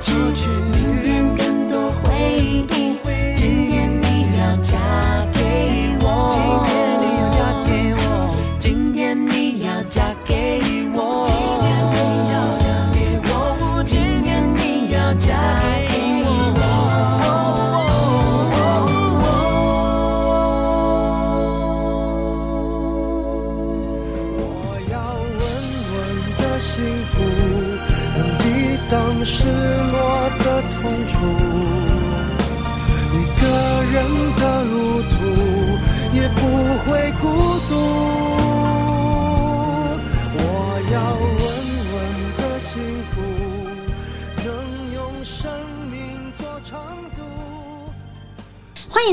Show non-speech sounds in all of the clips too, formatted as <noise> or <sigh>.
出去。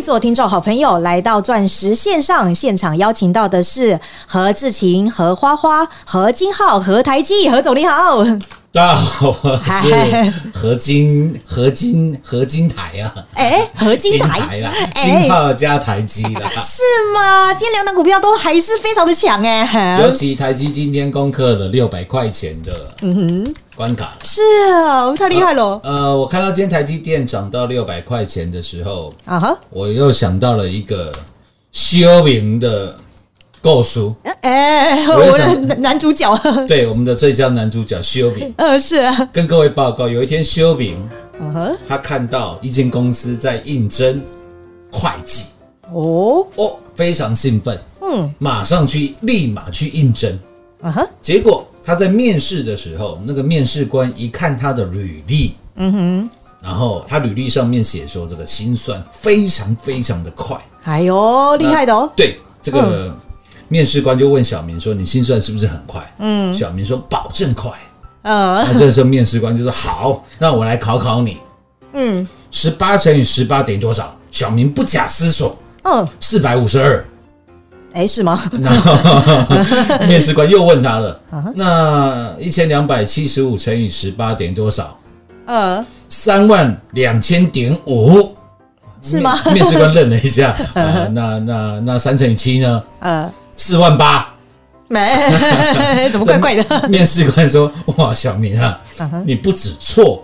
欢迎所有听众好朋友来到钻石线上现场，邀请到的是何志勤、何花花、何金浩、何台基，何总你好。大家好，我是合金合金合金台啊，哎，何金金台台啦，哎金号加台积啦。是吗？今天两档股票都还是非常的强哎、尤其台积今天攻克了六百块钱的关卡了。是啊，我太厉害了呃，我看到今天台积电涨到六百块钱的时候，啊哈！我又想到了一个修明的构书，哎、我的男主角，<laughs> 对我们的最佳男主角修明，呃，<laughs> 是啊，跟各位报告，有一天修明嗯哼，他看到一间公司在应征会计。哦，哦，非常兴奋，嗯，马上去，立马去应征。啊哈，结果他在面试的时候，那个面试官一看他的履历，嗯哼，然后他履历上面写说这个心算非常非常的快，哎呦，厉害的哦，对这个面试官就问小明说：“你心算是不是很快？”嗯，小明说：“保证快。”嗯，那这时候面试官就说：“好，那我来考考你，嗯。十八乘以十八等于多少？”小明不假思索，嗯，四百五十二。哎，是吗？<laughs> 面试官又问他了，<laughs> 那一千两百七十五乘以十八等于多少？呃，三万两千点五，是吗？面面试官愣了一下，呃，<laughs> 那那那三乘以七呢？呃，四万八。没，怎么怪怪的？面试官说：“哇，小明啊，你不止错，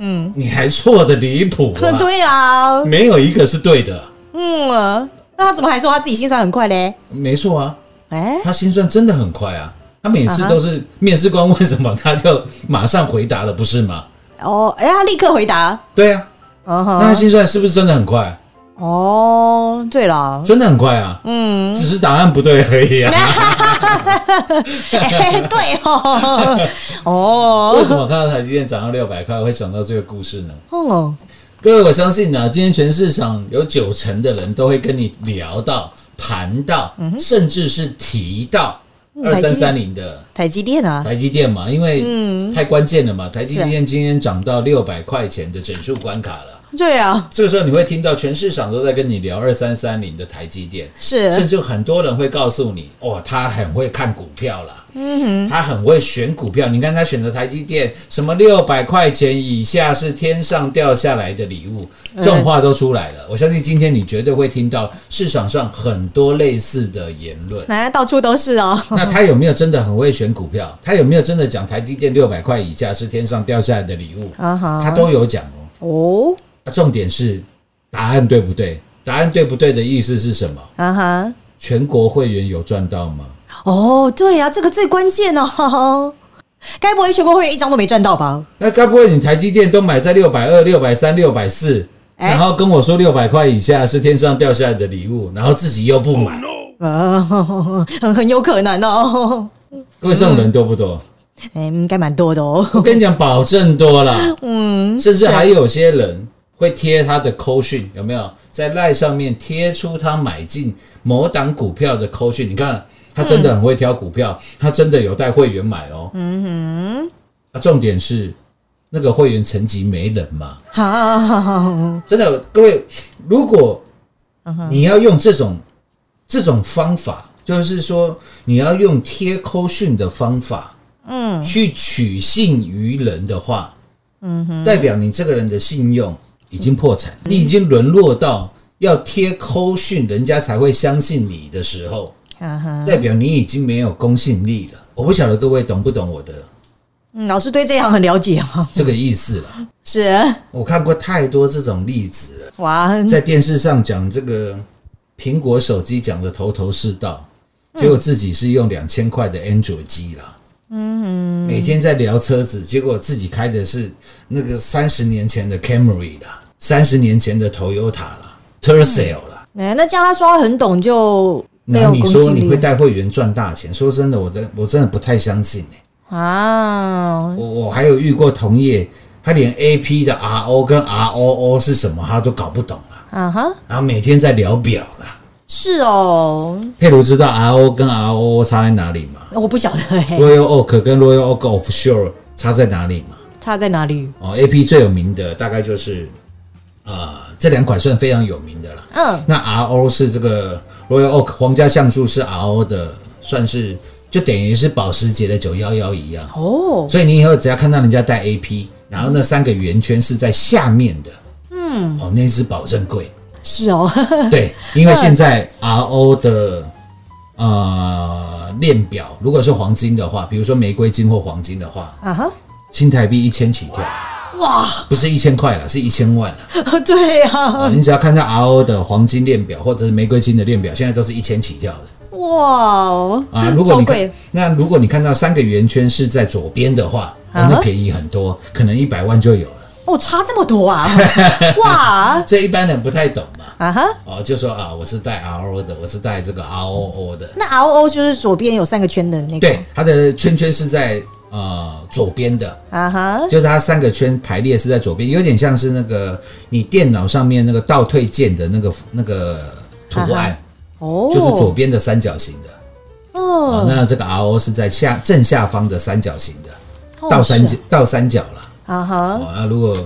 嗯，你还错的离谱啊！对啊，没有一个是对的，嗯，那他怎么还说他自己心算很快嘞？没错啊，哎，他心算真的很快啊。他每次都是面试官问什么，他就马上回答了，不是吗？哦，哎，他立刻回答，对啊，嗯那他哼，心算是不是真的很快？哦，对了，真的很快啊，嗯，只是答案不对而已啊。<laughs> 哎，对哦，<laughs> 哦，为什么看到台积电涨到六百块会想到这个故事呢？哦，各位，我相信呢、今天全市场有九成的人都会跟你聊到、谈到，甚至是提到二三三零的台积电啊，台积电嘛，因为太关键了嘛。台积电今天涨到六百块钱的整数关卡了。<laughs> 对啊，这个时候你会听到全市场都在跟你聊二三三零的台积电，是甚，至很多人会告诉你，哦，他很会看股票啦，嗯哼他很会选股票。你看他选择台积电，什么六百块钱以下是天上掉下来的礼物，这种话都出来了。我相信今天你绝对会听到市场上很多类似的言论。哎到处都是哦，<laughs> 那他有没有真的很会选股票？他有没有真的讲台积电六百块以下是天上掉下来的礼物？啊哈他都有讲哦。哦，那重点是答案对不对？答案对不对的意思是什么？啊哈，全国会员有赚到吗？哦，对啊，这个最关键哦。<laughs> 该不会全国会员一张都没赚到吧？那该不会你台积电都买在六百二、六百三、六百四，哎然后跟我说六百块以下是天上掉下来的礼物，然后自己又不买，哦，很 <laughs> 很有可能哦。各位这种人多不多？哎，应该蛮多的哦。我跟你讲，保证多了。<laughs> 嗯，甚至还有些人会贴他的扣讯，有没有在赖上面贴出他买进某档股票的扣讯？你看，他真的很会挑股票，他真的有带会员买哦。嗯哼，啊，重点是那个会员层级没人嘛。好，<laughs> 真的，各位，如果你要用这种这种方法，就是说你要用贴扣讯的方法，嗯，去取信于人的话，嗯哼，代表你这个人的信用已经破产，你已经沦落到要贴扣讯，人家才会相信你的时候，代表你已经没有公信力了。我不晓得各位懂不懂我的嗯老师对这行很了解啊。这个意思了。是，我看过太多这种例子了。哇，在电视上讲这个苹果手机讲的头头是道，结果自己是用两千块的 Android 机啦。嗯，每天在聊车子，结果自己开的是那个三十年前的 Camry 啦，三十年前的 Toyota 啦 t e r s a l 啦。哎，那这样他说他很懂就那你说你会带会员赚大钱？说真的，我真我真的不太相信欸啊？我我还有遇过同业，他连 AP 的 RO 跟 ROO 是什么他都搞不懂了，啊哈，然后每天在聊表啦。是哦，佩鲁知道 RO 跟 ROO 差在哪里吗我不晓得哎，？Royal Oak 跟 Royal Oak Offshore 差在哪里吗？差在哪里？哦，AP 最有名的大概就是啊、呃这两款算非常有名的了。嗯，那 RO 是这个 Royal Oak 皇家橡树是 RO 的，算是就等于是保时捷的九幺幺一样。哦，所以你以后只要看到人家带 AP，然后那三个圆圈是在下面的，嗯，哦，那是保证贵。是哦，对，因为现在 <laughs> RO 的呃链表，如果是黄金的话，比如说玫瑰金或黄金的话，啊哈，新台币一千起跳，哇，不是一千块了，是一千万了。<laughs> 对呀、哦你只要看到 RO 的黄金链表或者是玫瑰金的链表，现在都是一千起跳的哇哦，啊。如果你那如果你看到三个圆圈是在左边的话，那便宜很多，可能一百万就有了。哦，差这么多啊，<laughs> 哇，所以一般人不太懂嘛。啊哈，哦，就说啊，我是带 RO 的，我是带这个 ROO 的。那 R O 就是左边有三个圈的那个，对，它的圈圈是在呃左边的，啊哈，就是它三个圈排列是在左边，有点像是那个你电脑上面那个倒退键的那个那个图案，哦，就是左边的三角形的。哦，哦，那这个 RO 是在下正下方的三角形的哦倒三角是倒三角了。啊哈，哦，那如果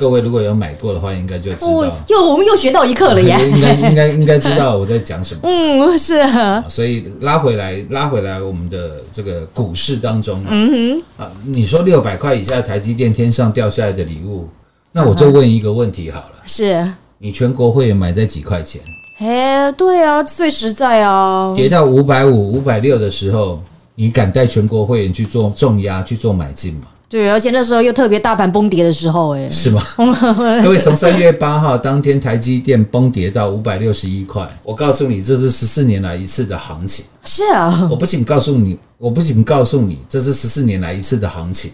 各位如果有买过的话，应该就知道。哦，，又我们又学到一课了耶，<laughs> 应该应该应该知道我在讲什么。<laughs> 嗯，是啊，啊所以拉回来，拉回来我们的这个股市当中，嗯哼，啊，你说六百块以下台积电天上掉下来的礼物，那我就问一个问题好了，是，你全国会员买在几块钱？哎，对啊，最实在啊，跌到五百五、五百六的时候，你敢带全国会员去做重压、去做买进吗？对，而且那时候又特别大盘崩跌的时候，哎，是吗？<laughs> 各位，从三月八号当天台积电崩跌到五百六十一块，我告诉你，这是十四年来一次的行情。是啊，我不仅告诉你，我不仅告诉你这是十四年来一次的行情，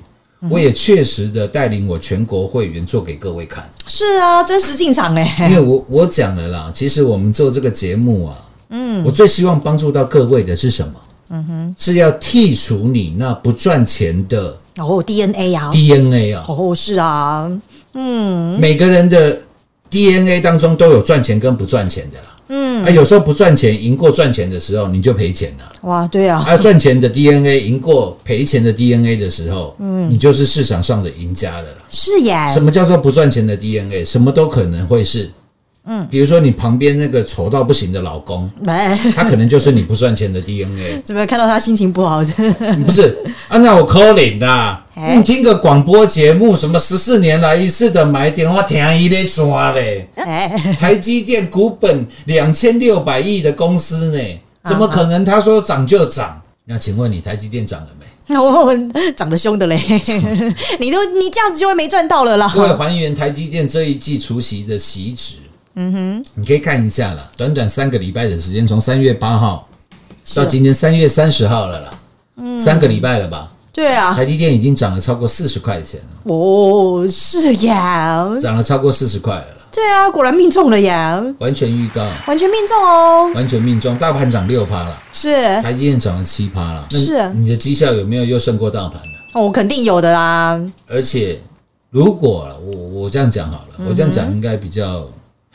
我也确实的带领我全国会员做给各位看。是啊，真实进场因哎，为我我讲了啦，其实我们做这个节目啊，嗯，我最希望帮助到各位的是什么？嗯哼，是要剔除你那不赚钱的哦，DNA 啊，DNA 啊。哦，是啊，嗯每个人的 DNA 当中都有赚钱跟不赚钱的啦。嗯，啊，有时候不赚钱赢过赚钱的时候，你就赔钱了。哇，对啊，啊，赚钱的 DNA 赢过赔钱的 DNA 的时候，嗯，你就是市场上的赢家了啦。是耶，什么叫做不赚钱的 DNA？什么都可能会是。嗯，比如说你旁边那个丑到不行的老公，<laughs> 哎，他可能就是你不赚钱的 DNA。<laughs> 怎么看到他心情不好？<laughs> 不是啊，那我扣零啦。哎你听个广播节目，什么十四年来一次的买点，我听伊咧抓嘞。哎，台积电股本两千六百亿的公司呢，怎么可能他说涨就涨？那请问你台积电涨了没？我长得凶的嘞，你都你这样子就会没赚到了啦。各位还原台积电这一季除夕的席值，嗯哼，你可以看一下了，短短三个礼拜的时间，从三月八号到今天三月三十号了啦，嗯，三个礼拜了吧？对啊，台积电已经涨了超过四十块钱。了，哦，是呀，涨了超过四十块了。啦，对啊，果然命中了呀，完全预告，完全命中哦，完全命中，大盘涨六趴了，是，台积电涨了七趴了，那是。啊你的绩效有没有又胜过大盘呢？哦，肯定有的啦，而且，如果我我这样讲好了，嗯我这样讲应该比较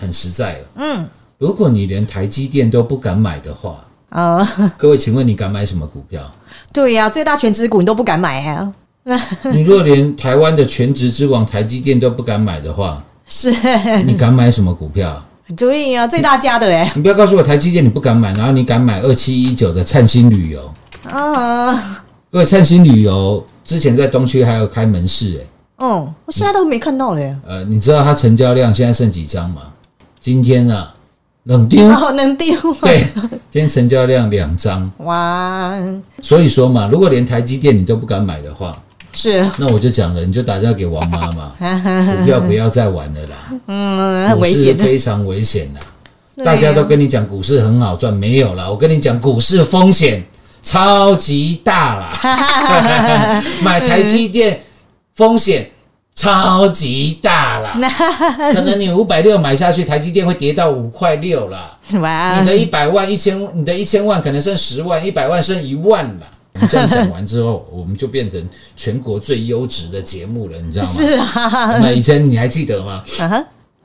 很实在了。嗯，如果你连台积电都不敢买的话，啊，<laughs> 各位，请问你敢买什么股票？对呀，最大全职股你都不敢买啊，<laughs> 你若连台湾的全职之王台积电都不敢买的话，<laughs> 是，你敢买什么股票？对呀，最大家的嘞，你不要告诉我台积电你不敢买，然后你敢买二七一九的灿星旅游。啊，各位，灿星旅游之前在东区还有开门市、欸，嗯，我现在都没看到嘞，呃，你知道它成交量现在剩几张吗？今天啊，冷丢。哦，能丢，<laughs> 对，今天成交量两张，<laughs> 哇，所以说嘛，如果连台积电你都不敢买的话，是，那我就讲了，你就打电话给王妈妈，<laughs> 股票不要再玩了啦，嗯，股市非常危险啦。大家都跟你讲股市很好赚，没有啦，我跟你讲股市风险超级大啦，买台积电风险超级大啦，<laughs> 可能你五百六买下去，台积电会跌到五块六啦。哇你，的一百万、一千，你的一千万可能剩十万，一百万剩一万啦。你这样讲完之后，我们就变成全国最优质的节目了，你知道吗？是啊，那以前你还记得吗？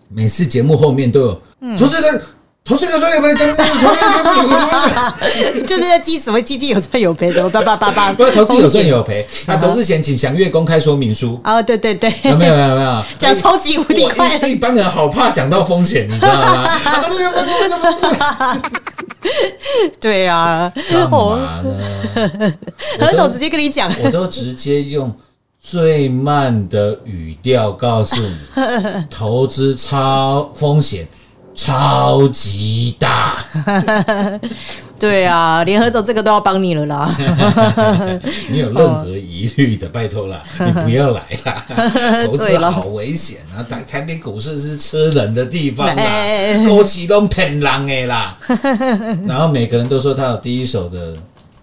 每次节目后面都有嗯投资人投资有赚有赔，怎么投资有赚有赔？就是在基什么基金有赚有赔，什么叭叭叭叭，<laughs> 不是投资有赚有赔，<laughs> 那投资前请详阅公开说明书。啊，对对对，有没有？有没有？有没有？<laughs> 讲超级无敌哇快一一般人好怕讲到风险，你知道吗？对啊，干嘛呢？何总直接跟你讲，我都直接用最慢的语调告诉你，投资超风险超级大。<laughs> 对啊，联合走这个都要帮你了啦。<laughs> 你有任何疑虑的，拜托啦，你不要来啦。<laughs> 投资好危险啊！台台北股市是吃人的地方啦哎，枸杞都骗人的啦。然后每个人都说他有第一手的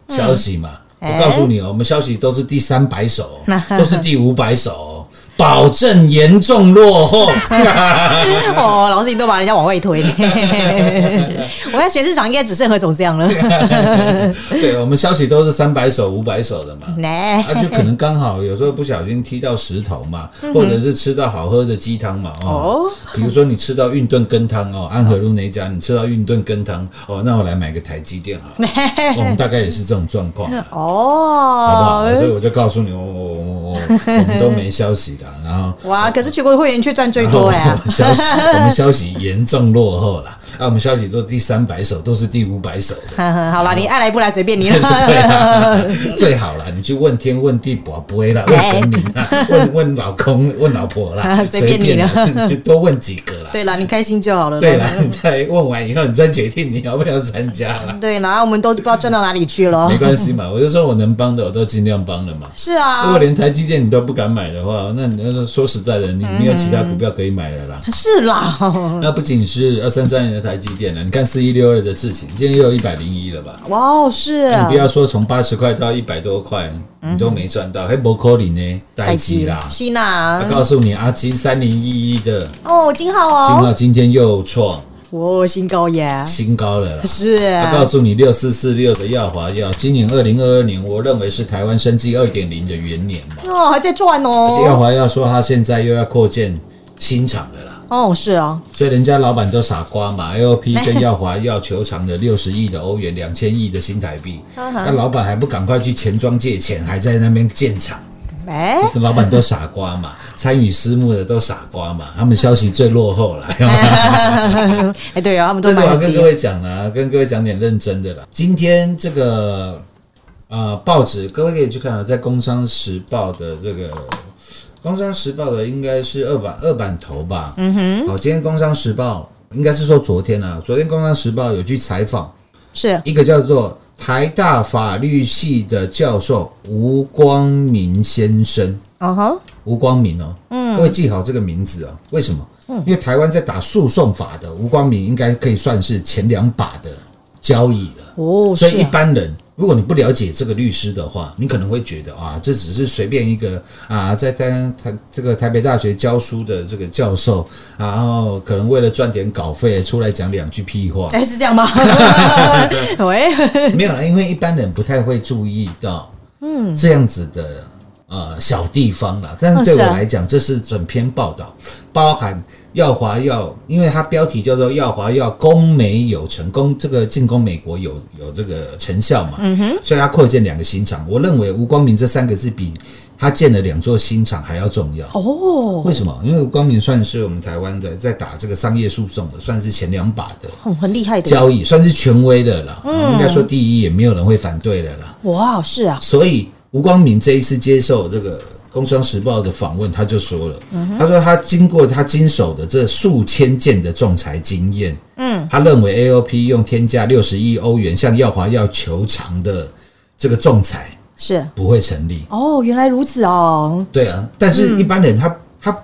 消息嘛，嗯我告诉你哦，我们消息都是第三百手哦，都是第五百手哦，保证严重落后。<laughs> 哦，老师你都把人家往外推，<laughs> 我看全市场应该只剩何总这样了。<laughs> 对，我们消息都是三百首、五百首的嘛。那，啊，就可能刚好有时候不小心踢到石头嘛，或者是吃到好喝的鸡汤嘛，哦。哦，比如说你吃到运顿羹汤哦，安和路那家你吃到运顿羹汤哦，那我来买个台积电啊，我们大概也是这种状况哦，好不好？哦，所以我就告诉你，我我我我我们都没消息的，然后。哇，可是全国会员却赚最多哎 <laughs> 我们消息严重落后了。啊，我们消息都第三百首，都是第五百首的。<laughs> 好了，你爱来不来随便你了。<laughs> 对啊，最好了，你去问天问地，宝不会啦，问神明啊，<laughs> 问问老公，问老婆啦，随便你了啦，多问几个啦。对了，你开心就好了。对了，你再问完以后，你再决定你要不要参加啦。对啦，我们都不知道赚到哪里去了没。关系嘛，我就说我能帮的，我都尽量帮了嘛。是啊如果，连台积电你都不敢买的话，那你要说实在的，你没有其他股票可以买了啦。是啦，那不仅是二三三年的台积电了，你看四一六二的智勤，今天又有一百零一了吧？哇哦，是啊你不要说从八十块到一百多块，你都没赚到，还不可能呢，待机啦。希娜我，告诉你，阿金三零一一的哦，金浩金浩，今天又创哦，新高耶，新高了啦。是我告诉你，六四四六的耀华药，今年二零二二年，我认为是台湾生技二点零的元年嘛。哦，还在赚而且耀哦，华药说，他现在又要扩建新厂了啦。哦，是啊，所以人家老板都傻瓜嘛，LP <laughs> 跟耀华要求偿的六十亿的欧元，两千亿的新台币，那老板还不赶快去钱庄借钱，还在那边建厂，哎，老板都傻瓜嘛，<laughs> 参与私募的都傻瓜嘛，他们消息最落后了。<laughs> 哎，对啊，他们都但是我跟各位讲了，跟各位讲点认真的啦。今天这个呃报纸，各位可以去看啊，在《工商时报》的这个《工商时报》的应该是二版二版头吧。嗯哼。好，今天《工商时报》应该是说昨天啊，昨天《工商时报》有去采访是一个叫做台大法律系的教授吴光明先生。哦吼，吴光明哦，嗯，各位记好这个名字哦。为什么？因为台湾在打诉讼法的吴光明应该可以算是前两把的交椅了。哦，所以一般人，如果你不了解这个律师的话，你可能会觉得啊，这只是随便一个啊，在台台这个台北大学教书的这个教授，啊然后可能为了赚点稿费出来讲两句屁话，哎，是这样吗？<laughs> 喂，没有了，因为一般人不太会注意到，嗯，这样子的呃小地方了。但是对我来讲，这是整篇报道，包含耀华要，因为它标题叫做耀华要攻美有成功，这个进攻美国有有这个成效嘛，嗯哼，所以他扩建两个新厂。我认为吴光明这三个字比他建了两座新厂还要重要。哦，为什么？因为吴光明算是我们台湾的在打这个商业诉讼的，算是前两把的哦很厉害的，交易，算是权威的啦。应该说第一也没有人会反对的啦。哇，是啊，所以吴光明这一次接受这个《工商时报》的访问，他就说了，他说他经过他经手的这数千件的仲裁经验，嗯，他认为 AOP 用天价六十亿欧元向耀华要求偿的这个仲裁是。不会成立。哦，原来如此哦，对啊，但是一般人他、他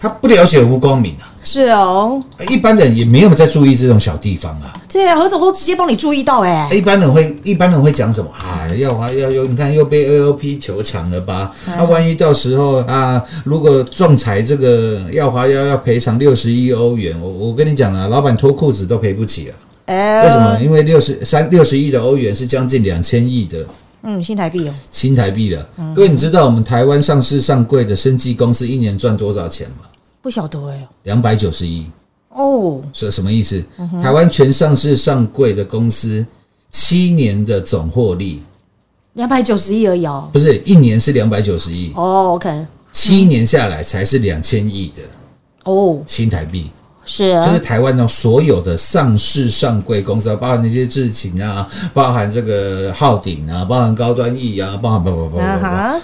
他不了解吴光明啊，是哦，一般人也没有在注意这种小地方啊。对啊，何总都直接帮你注意到哎，一般人会一般人会讲什么啊？耀华要又你看又被 AOP 求偿了吧？那、万一到时候啊，如果仲裁这个耀华要要赔偿六十亿欧元，我我跟你讲啊，老板脱裤子都赔不起啊！哎，为什么？？因为六十三六十亿的欧元是将近两千亿的嗯，新台币哦，新台币了。各位，你知道我们台湾上市上柜的生技公司一年赚多少钱吗？不晓得哎，两百九十亿。哦，是什么意思？台湾全上市上柜的公司七年的总获利两百九十亿而已哦。不是一年是两百九十亿，哦，OK，七年下来才是两千亿的哦，新台币。是就是台湾的所有的上市上柜公司，包含那些智勤啊，包含这个浩鼎啊，包含高端 E 啊，包含不不不不不，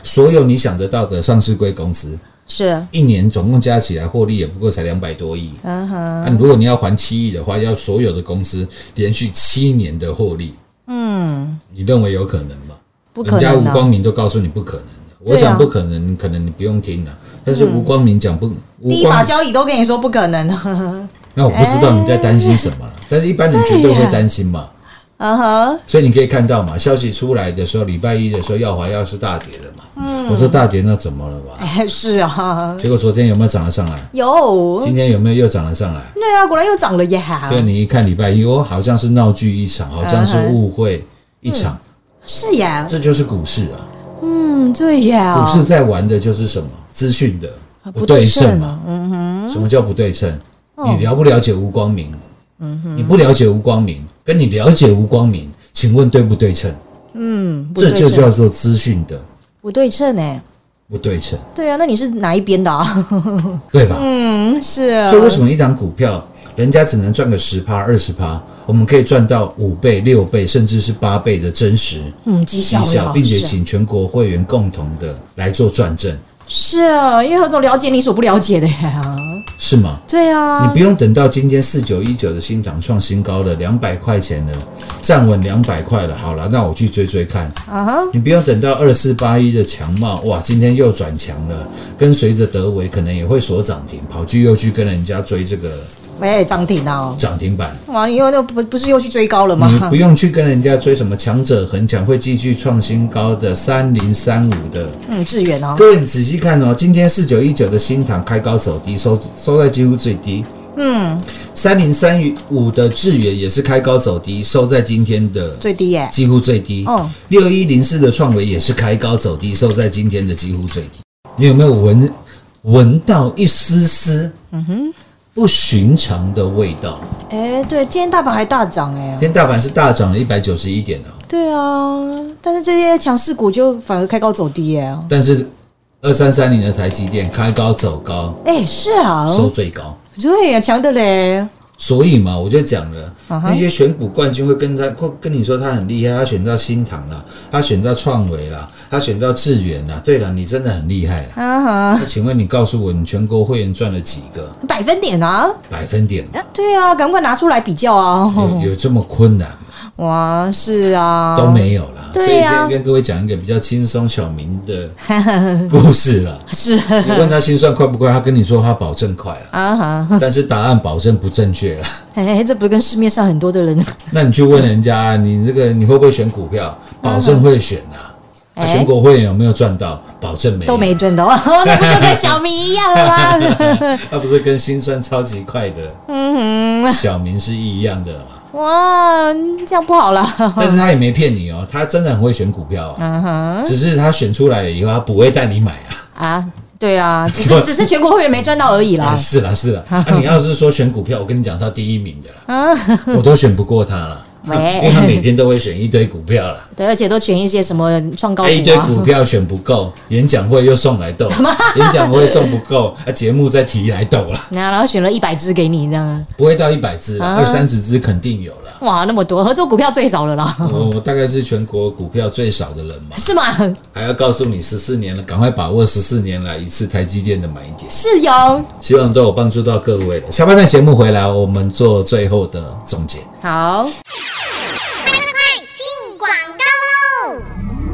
所有你想得到的上市柜公司，是，一年总共加起来获利也不过才两百多亿。嗯哼，那如果你要还七亿的话，要所有的公司连续七年的获利，嗯，你认为有可能吗？不可人家吴。光明都告诉你不可能的，我讲不可能，可能你不用听了。但是吴光明讲不，吴第一把，交椅都跟你说不可能，<laughs> 那我不知道你在担心什么了。但是一般人绝对会担心嘛。<laughs> 嗯哼，所以你可以看到嘛，消息出来的时候，礼拜一的时候，耀华药是大跌的嘛。嗯我说大跌那怎么了吧？哎，是啊，结果昨天有没有涨了上来？有，今天有没有又涨了上来？对啊，果然又涨了耶，所以你一看礼拜一，哦，好像是闹剧一场，好像是误会一场，是呀，这就是股市啊。嗯，对呀，股市在玩的就是什么？资讯的不不对对称称嘛。嗯哼，什么叫不对称？哦你了不了解吴光明？嗯哼你不了解吴光明，跟你了解吴光明，请问对不对称？嗯，这就叫做资讯的不对称哎，不对称，对啊，那你是哪一边的啊？<laughs> 对吧？<laughs> 嗯，是啊，所以为什么一档股票人家只能赚个十趴、二十趴，我们可以赚到五倍、六倍，甚至是八倍的真实嗯绩效并且请全国会员共同的来做转正，是啊，因为何总了解你所不了解的呀，是吗？对啊，你不用等到今天四九一九的新涨创新高了，两百块钱了，站稳两百块了，好了，那我去追追看。啊哈，你不用等到二四八一的强茂，哇，今天又转强了，跟随着德维可能也会锁涨停，跑去又去跟人家追这个哎，涨停啊，涨停板。哇，因为那不不是又去追高了吗？你不用去跟人家追什么强者恒强会继续创新高的三零三五的，嗯，致远哦，各位你仔细看哦，今天四九一九的新塘开高走低，收收在几乎最低。嗯，三零三五的智远也是开高走低，收在今天的最低耶，几乎最低。哦六一零四的创维也是开高走低，收在今天的几乎最低。你有没有闻闻到一丝丝嗯哼不寻常的味道？哎，对，今天大盘还大涨哎。今，天大盘是大涨了一百九十一点哦，对啊，但是这些强势股就反而开高走低哎，但是二三三零的台积电开高走高，哎，是啊，收最高。对呀，强的嘞，所以嘛，我就讲了那些选股冠军会跟他会跟你说他很厉害，他选到新塘了，他选到创维了，他选到智远了。对了，你真的很厉害啦。啊哈，那请问你告诉我，你全国会员赚了几个百分点啊，百分点？对啊，赶快拿出来比较啊，有有这么困难吗？哇，是啊，都没有啦。所以对呀今天跟各位讲一个比较轻松小明的 <laughs> 故事啦。是你问他心算快不快，他跟你说他保证快了，啊哈，但是答案保证不正确了。<laughs> 哎，这不是跟市面上很多的人，<laughs> 那你去问人家，你这个你会不会选股票？保证会选啊。全国会员有没有赚到？保证没有都没。赚到，那不就跟小明一样了吗？那不是跟心算超级快的嗯哼小明是一样的吗？哼，哇，这样不好了。但是他也没骗你哦，他真的很会选股票啊。嗯哼，只是他选出来了以后，他不会带你买啊。啊，对啊，<laughs> 只是只是全国会员没赚到而已啊，啦。是啦是啦。那你要是说选股票，我跟你讲，他第一名的啦，啊，我都选不过他了，因喂为他每天都会选一堆股票啦。<laughs> 对，而且都选一些什么创高啊一堆股票选不够，<laughs> 演讲会又送来斗，<laughs> 演讲会送不够，啊，节目再提来斗了，那然后选了一百只给你，这样不会到一百只二三十只肯定有了。哇，那么多，合作股票最少了啦，我我大概是全国股票最少的人嘛，是吗？还要告诉你十四年了，赶快把握十四年来一次台积电的买点，是有，希望都有帮助到各位了。下半段节目回来，我们做最后的总结。好，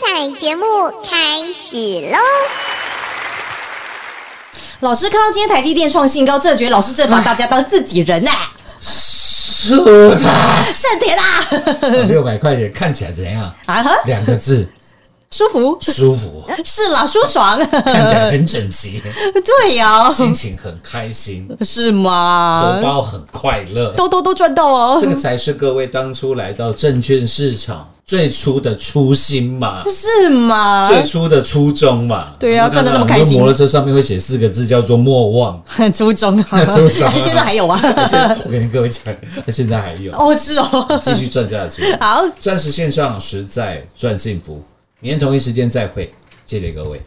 精彩节目开始喽！老师看到今天台积电创新高，真的觉得老师真把大家当自己人呐、是的，盛田啊！六百块钱看起来怎样？啊哈，两个字，舒服？舒服，是啦，舒爽，看起来很整齐，对呀、心情很开心，是吗？荷？包很快乐。都都都赚到哦。这，个才是各位当初来到证券市场最初的初心嘛，是吗？最初的初衷嘛。对啊赚的那么开心摩托车上面会写四个字，叫做“莫忘 <laughs> 初衷啊，<laughs> 初衷啊 <laughs> 现在还有啊？”。现在我跟各位讲，现在还有，哦，是哦，继续赚下去。好，钻石线上实在赚幸福，明天同一时间再会，谢谢各位。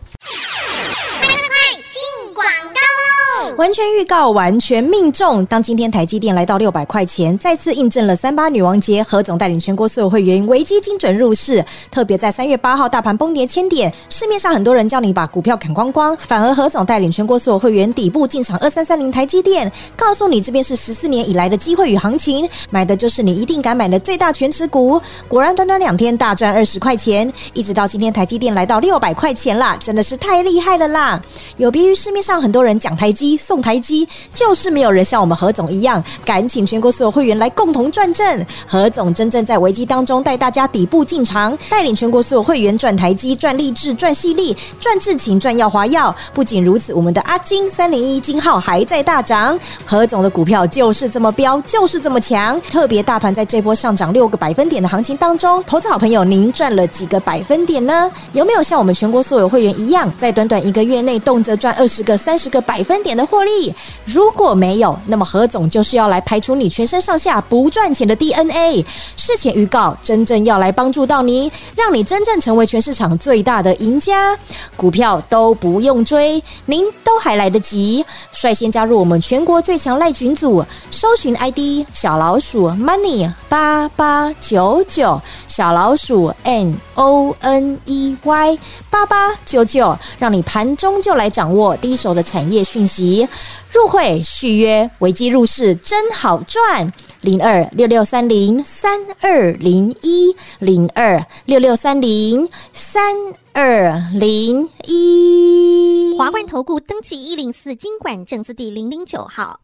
完全预告，完全命中。当今天台积电来到六百块钱，再次印证了三八女王节，何总带领全国所有会员危机精准入市。特别在三月八号大盘崩跌千点，市面上很多人叫你把股票砍光光，反而何总带领全国所有会员底部进场二三三零台积电，告诉你这边是十四年以来的机会与行情，买的就是你一定敢买的最大全持股。果然短短两天大赚二十块钱，一直到今天台积电来到六百块钱啦，真的是太厉害了啦！有别于市面上很多人讲台积送台积，就是没有人像我们何总一样，敢请全国所有会员来共同赚正。何总真正在危机当中带大家底部进场，带领全国所有会员赚台积、赚励志、赚细粒、赚智勤、赚耀华耀。不仅如此，我们的阿金三零一金号还在大涨，何总的股票就是这么飙，就是这么强。特别大盘在这波上涨六个百分点的行情当中，投资好朋友，您赚了几个百分点呢？有没有像我们全国所有会员一样，在短短一个月内动辄赚二十个、三十个百分点的获利？如果没有，那么何总就是要来排除你全身上下不赚钱的 DNA。事前预告，真正要来帮助到你，让你真正成为全市场最大的赢家。股票都不用追，您都还来得及，率先加入我们全国最强赖群组，搜寻 ID 小老鼠 money 八八九九，小老鼠 N O N E Y 八八九九，让你盘中就来掌握第一手的产业讯息。入会续约，危机入市真好赚。零二六六三零三二零一零二六六三零三二零一。华冠投顾登记一零四经管证字第零零九号。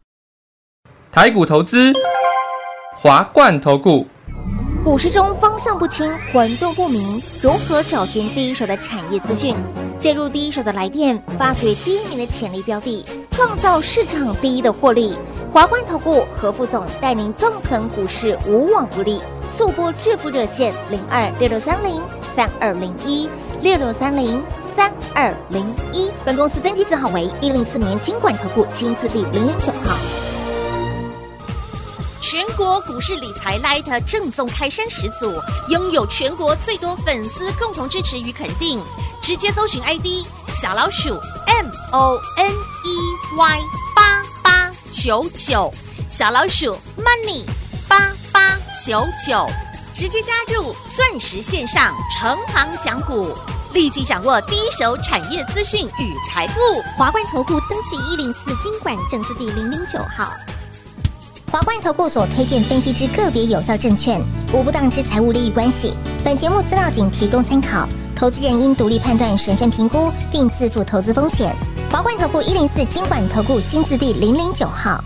台股投资，华冠投顾。股市中方向不清、混沌不明，如何找寻第一手的产业资讯？介入第一手的来电，发掘第一名的潜力标的，创造市场第一的获利。华冠投顾何副总带领纵横股市，无往不利。速播致富热线零二六六三零三二零一六六三零三二零一。本公司登记字号为一零四年经管投顾新字第零零九号。全国股市理财 Light 正宗开山始祖，拥有全国最多粉丝共同支持与肯定。直接搜寻 ID 小老鼠 M O N E Y 八八九九，小老鼠 Money 八八九九，直接加入钻石线上成行讲股，立即掌握第一手产业资讯与财富。华冠投顾登记一零四经管证字第零零九号。华冠投顾所推荐分析之个别有效证券，无不当之财务利益关系。本节目资料仅提供参考，投资人应独立判断、审慎评估，并自负投资风险。华冠投顾一零四经管投顾新字第零零九号。